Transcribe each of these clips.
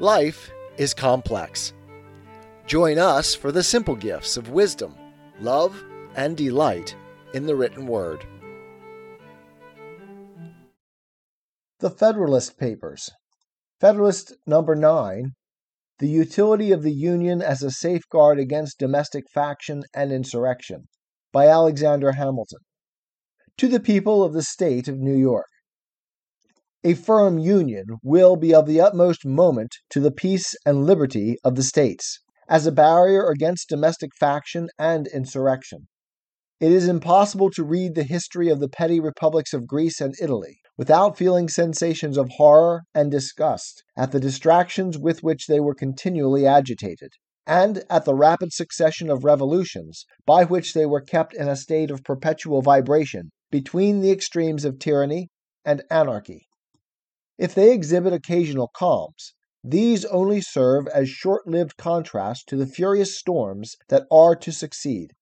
Life is complex. Join us for the simple gifts of wisdom, love, and delight in the written word. The Federalist Papers. Federalist number 9 The Utility of the Union as a Safeguard Against Domestic Faction and Insurrection by Alexander Hamilton. To the People of the State of New York. A firm union will be of the utmost moment to the peace and liberty of the states, as a barrier against domestic faction and insurrection. It is impossible to read the history of the petty republics of Greece and Italy without feeling sensations of horror and disgust at the distractions with which they were continually agitated, and at the rapid succession of revolutions by which they were kept in a state of perpetual vibration between the extremes of tyranny and anarchy. If they exhibit occasional calms, these only serve as short lived contrasts to the furious storms that are to succeed.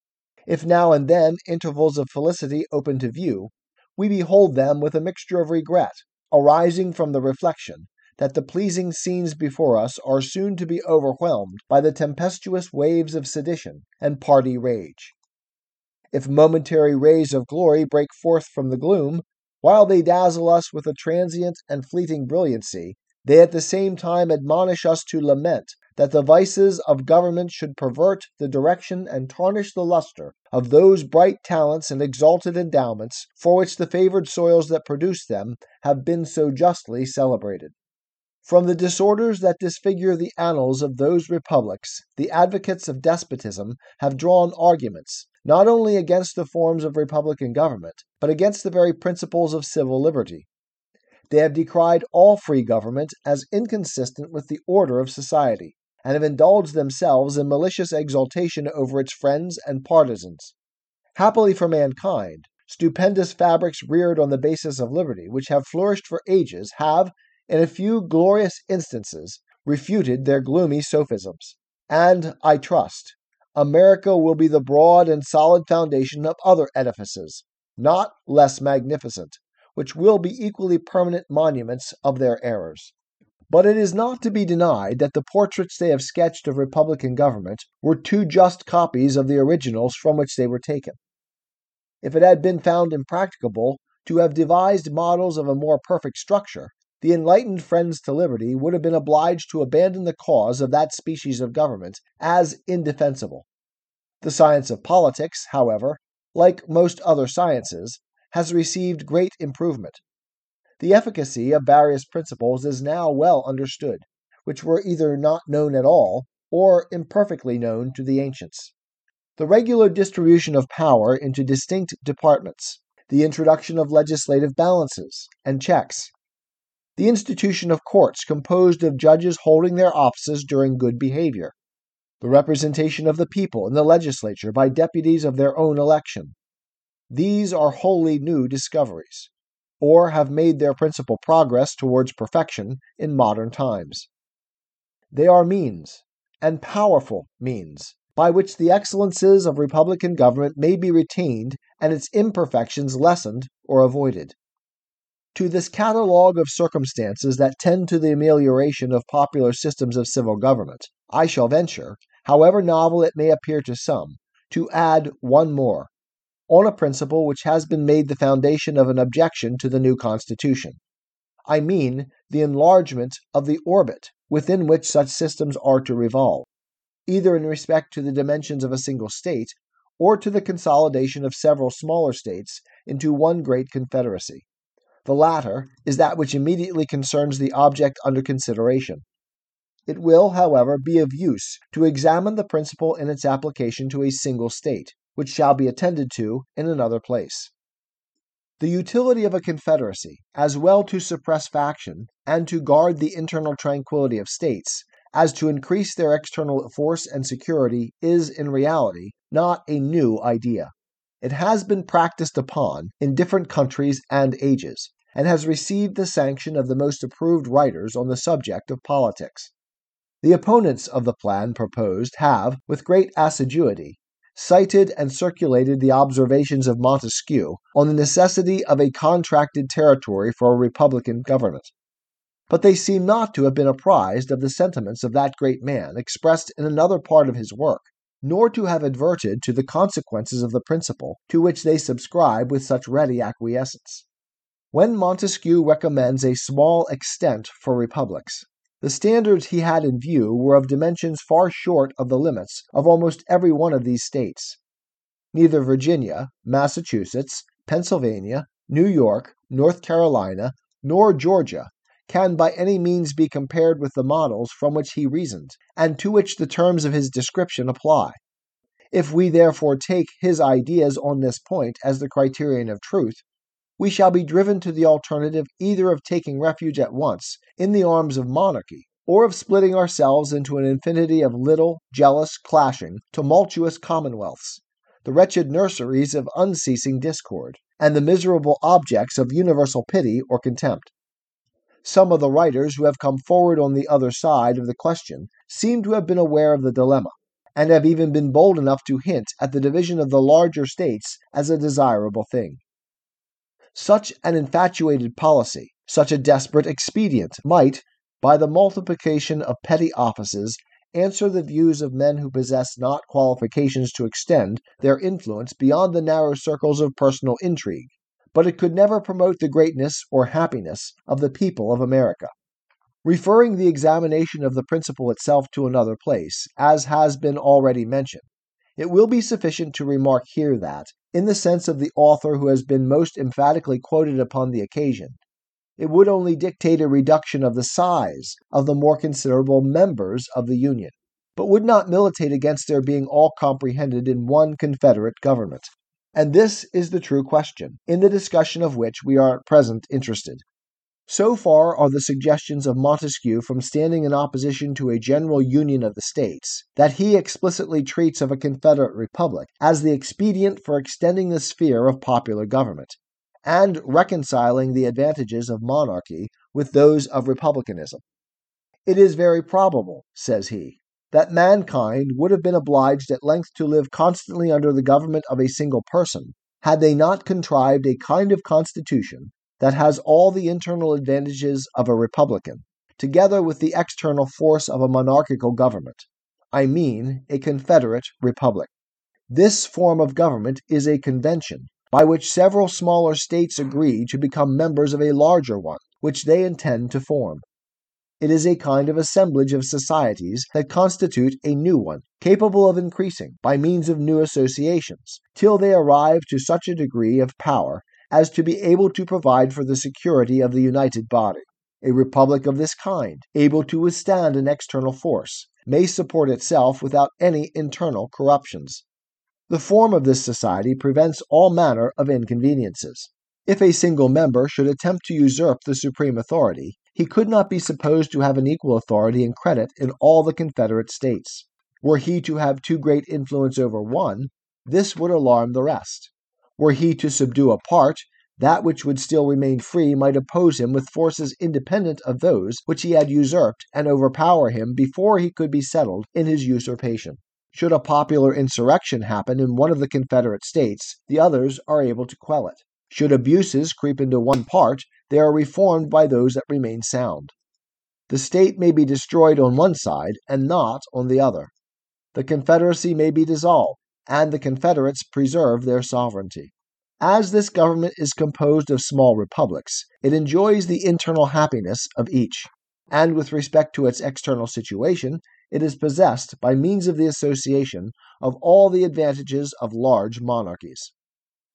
If now and then intervals of felicity open to view, we behold them with a mixture of regret, arising from the reflection that the pleasing scenes before us are soon to be overwhelmed by the tempestuous waves of sedition and party rage. If momentary rays of glory break forth from the gloom, while they dazzle us with a transient and fleeting brilliancy, they at the same time admonish us to lament that the vices of government should pervert the direction and tarnish the luster of those bright talents and exalted endowments for which the favored soils that produce them have been so justly celebrated. From the disorders that disfigure the annals of those republics, the advocates of despotism have drawn arguments, not only against the forms of republican government, but against the very principles of civil liberty. They have decried all free government as inconsistent with the order of society, and have indulged themselves in malicious exultation over its friends and partisans. Happily for mankind, stupendous fabrics reared on the basis of liberty, which have flourished for ages, have, in a few glorious instances, refuted their gloomy sophisms. And, I trust, America will be the broad and solid foundation of other edifices, not less magnificent, which will be equally permanent monuments of their errors. But it is not to be denied that the portraits they have sketched of republican government were too just copies of the originals from which they were taken. If it had been found impracticable to have devised models of a more perfect structure, the enlightened friends to liberty would have been obliged to abandon the cause of that species of government as indefensible. The science of politics, however, like most other sciences, has received great improvement. The efficacy of various principles is now well understood, which were either not known at all or imperfectly known to the ancients. The regular distribution of power into distinct departments, the introduction of legislative balances and checks, the institution of courts composed of judges holding their offices during good behavior, the representation of the people in the legislature by deputies of their own election. These are wholly new discoveries, or have made their principal progress towards perfection in modern times. They are means, and powerful means, by which the excellences of republican government may be retained and its imperfections lessened or avoided. To this catalogue of circumstances that tend to the amelioration of popular systems of civil government, I shall venture, however novel it may appear to some, to add one more, on a principle which has been made the foundation of an objection to the new Constitution. I mean the enlargement of the orbit within which such systems are to revolve, either in respect to the dimensions of a single state or to the consolidation of several smaller states into one great confederacy. The latter is that which immediately concerns the object under consideration. It will, however, be of use to examine the principle in its application to a single state, which shall be attended to in another place. The utility of a confederacy, as well to suppress faction and to guard the internal tranquillity of states, as to increase their external force and security, is in reality not a new idea. It has been practiced upon in different countries and ages, and has received the sanction of the most approved writers on the subject of politics. The opponents of the plan proposed have, with great assiduity, cited and circulated the observations of Montesquieu on the necessity of a contracted territory for a republican government. but they seem not to have been apprised of the sentiments of that great man expressed in another part of his work, nor to have adverted to the consequences of the principle to which they subscribe with such ready acquiescence. When Montesquieu recommends a small extent for republics, the standards he had in view were of dimensions far short of the limits of almost every one of these states. Neither Virginia, Massachusetts, Pennsylvania, New York, North Carolina, nor Georgia can by any means be compared with the models from which he reasoned, and to which the terms of his description apply. If we therefore take his ideas on this point as the criterion of truth, we shall be driven to the alternative either of taking refuge at once in the arms of monarchy, or of splitting ourselves into an infinity of little, jealous, clashing, tumultuous commonwealths, the wretched nurseries of unceasing discord, and the miserable objects of universal pity or contempt. Some of the writers who have come forward on the other side of the question seem to have been aware of the dilemma, and have even been bold enough to hint at the division of the larger states as a desirable thing. Such an infatuated policy, such a desperate expedient, might, by the multiplication of petty offices, answer the views of men who possess not qualifications to extend their influence beyond the narrow circles of personal intrigue but it could never promote the greatness or happiness of the people of America. Referring the examination of the principle itself to another place, as has been already mentioned, it will be sufficient to remark here that, in the sense of the author who has been most emphatically quoted upon the occasion, it would only dictate a reduction of the size of the more considerable members of the Union, but would not militate against their being all comprehended in one Confederate government. And this is the true question, in the discussion of which we are at present interested. So far are the suggestions of Montesquieu from standing in opposition to a general union of the states, that he explicitly treats of a Confederate republic as the expedient for extending the sphere of popular government, and reconciling the advantages of monarchy with those of republicanism. It is very probable, says he, that mankind would have been obliged at length to live constantly under the government of a single person, had they not contrived a kind of constitution that has all the internal advantages of a republican, together with the external force of a monarchical government. I mean a confederate republic. This form of government is a convention, by which several smaller states agree to become members of a larger one, which they intend to form. It is a kind of assemblage of societies that constitute a new one, capable of increasing, by means of new associations, till they arrive to such a degree of power as to be able to provide for the security of the united body. A republic of this kind, able to withstand an external force, may support itself without any internal corruptions. The form of this society prevents all manner of inconveniences. If a single member should attempt to usurp the supreme authority, he could not be supposed to have an equal authority and credit in all the Confederate States. Were he to have too great influence over one, this would alarm the rest. Were he to subdue a part, that which would still remain free might oppose him with forces independent of those which he had usurped and overpower him before he could be settled in his usurpation. Should a popular insurrection happen in one of the Confederate States, the others are able to quell it. Should abuses creep into one part, they are reformed by those that remain sound. The state may be destroyed on one side and not on the other. The Confederacy may be dissolved, and the Confederates preserve their sovereignty. As this government is composed of small republics, it enjoys the internal happiness of each, and with respect to its external situation, it is possessed, by means of the association, of all the advantages of large monarchies.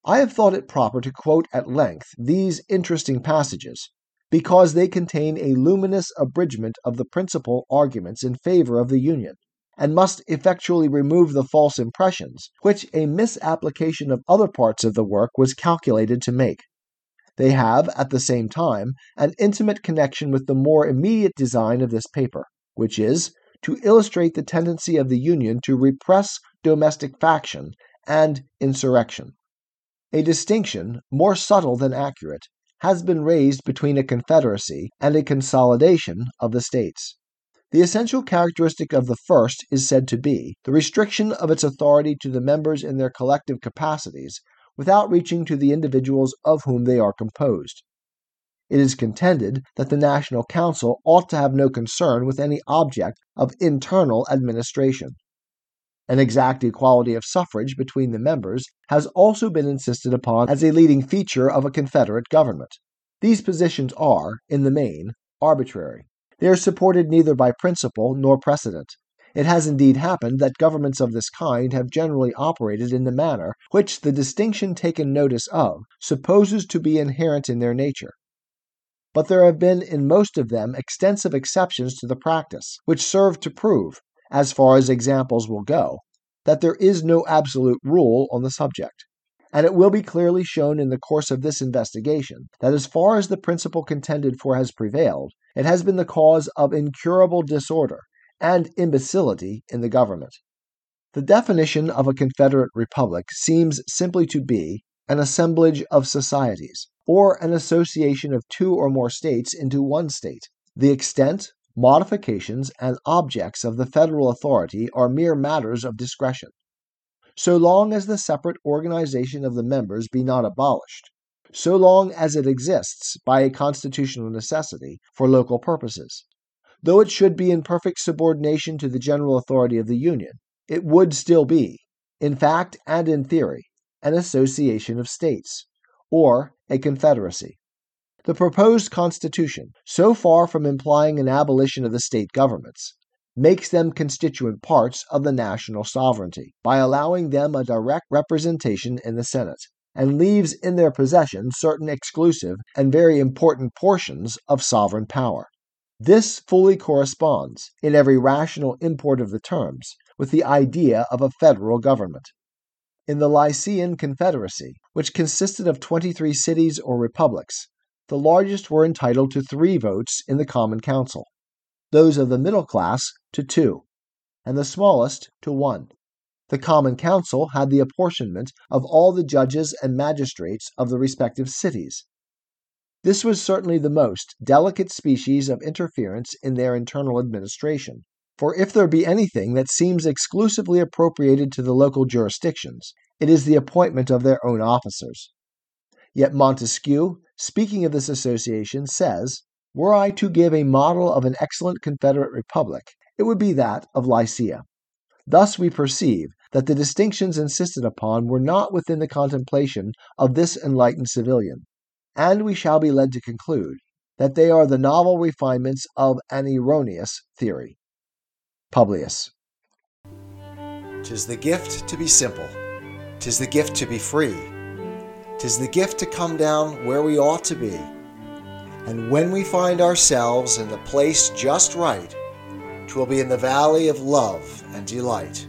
I have thought it proper to quote at length these interesting passages, because they contain a luminous abridgment of the principal arguments in favor of the Union, and must effectually remove the false impressions which a misapplication of other parts of the work was calculated to make. They have, at the same time, an intimate connection with the more immediate design of this paper, which is to illustrate the tendency of the Union to repress domestic faction and insurrection. A distinction, more subtle than accurate, has been raised between a confederacy and a consolidation of the states. The essential characteristic of the first is said to be the restriction of its authority to the members in their collective capacities without reaching to the individuals of whom they are composed. it is contended that the National Council ought to have no concern with any object of internal administration. An exact equality of suffrage between the members has also been insisted upon as a leading feature of a Confederate government. These positions are, in the main, arbitrary. They are supported neither by principle nor precedent. It has indeed happened that governments of this kind have generally operated in the manner which the distinction taken notice of supposes to be inherent in their nature. But there have been in most of them extensive exceptions to the practice, which serve to prove, as far as examples will go, that there is no absolute rule on the subject. And it will be clearly shown in the course of this investigation that as far as the principle contended for has prevailed, it has been the cause of incurable disorder and imbecility in the government. The definition of a Confederate Republic seems simply to be an assemblage of societies, or an association of two or more states into one state. The extent, modifications, and objects of the federal authority are mere matters of discretion. So long as the separate organization of the members be not abolished, so long as it exists by a constitutional necessity for local purposes, though it should be in perfect subordination to the general authority of the Union, it would still be, in fact and in theory, an association of states, or a confederacy. The proposed Constitution, so far from implying an abolition of the state governments, makes them constituent parts of the national sovereignty by allowing them a direct representation in the Senate, and leaves in their possession certain exclusive and very important portions of sovereign power. This fully corresponds, in every rational import of the terms, with the idea of a federal government. In the Lycian Confederacy, which consisted of 23 cities or republics, the largest were entitled to three votes in the Common Council, those of the middle class to two, and the smallest to one. The Common Council had the apportionment of all the judges and magistrates of the respective cities. This was certainly the most delicate species of interference in their internal administration, for if there be anything that seems exclusively appropriated to the local jurisdictions, it is the appointment of their own officers. Yet Montesquieu, speaking of this association, says, Were I to give a model of an excellent Confederate republic, it would be that of Lycia. Thus we perceive that the distinctions insisted upon were not within the contemplation of this enlightened civilian, and we shall be led to conclude that they are the novel refinements of an erroneous theory. Publius. Tis the gift to be simple, tis the gift to be free Tis the gift to come down where we ought to be. And when we find ourselves in the place just right, twill be in the valley of love and delight.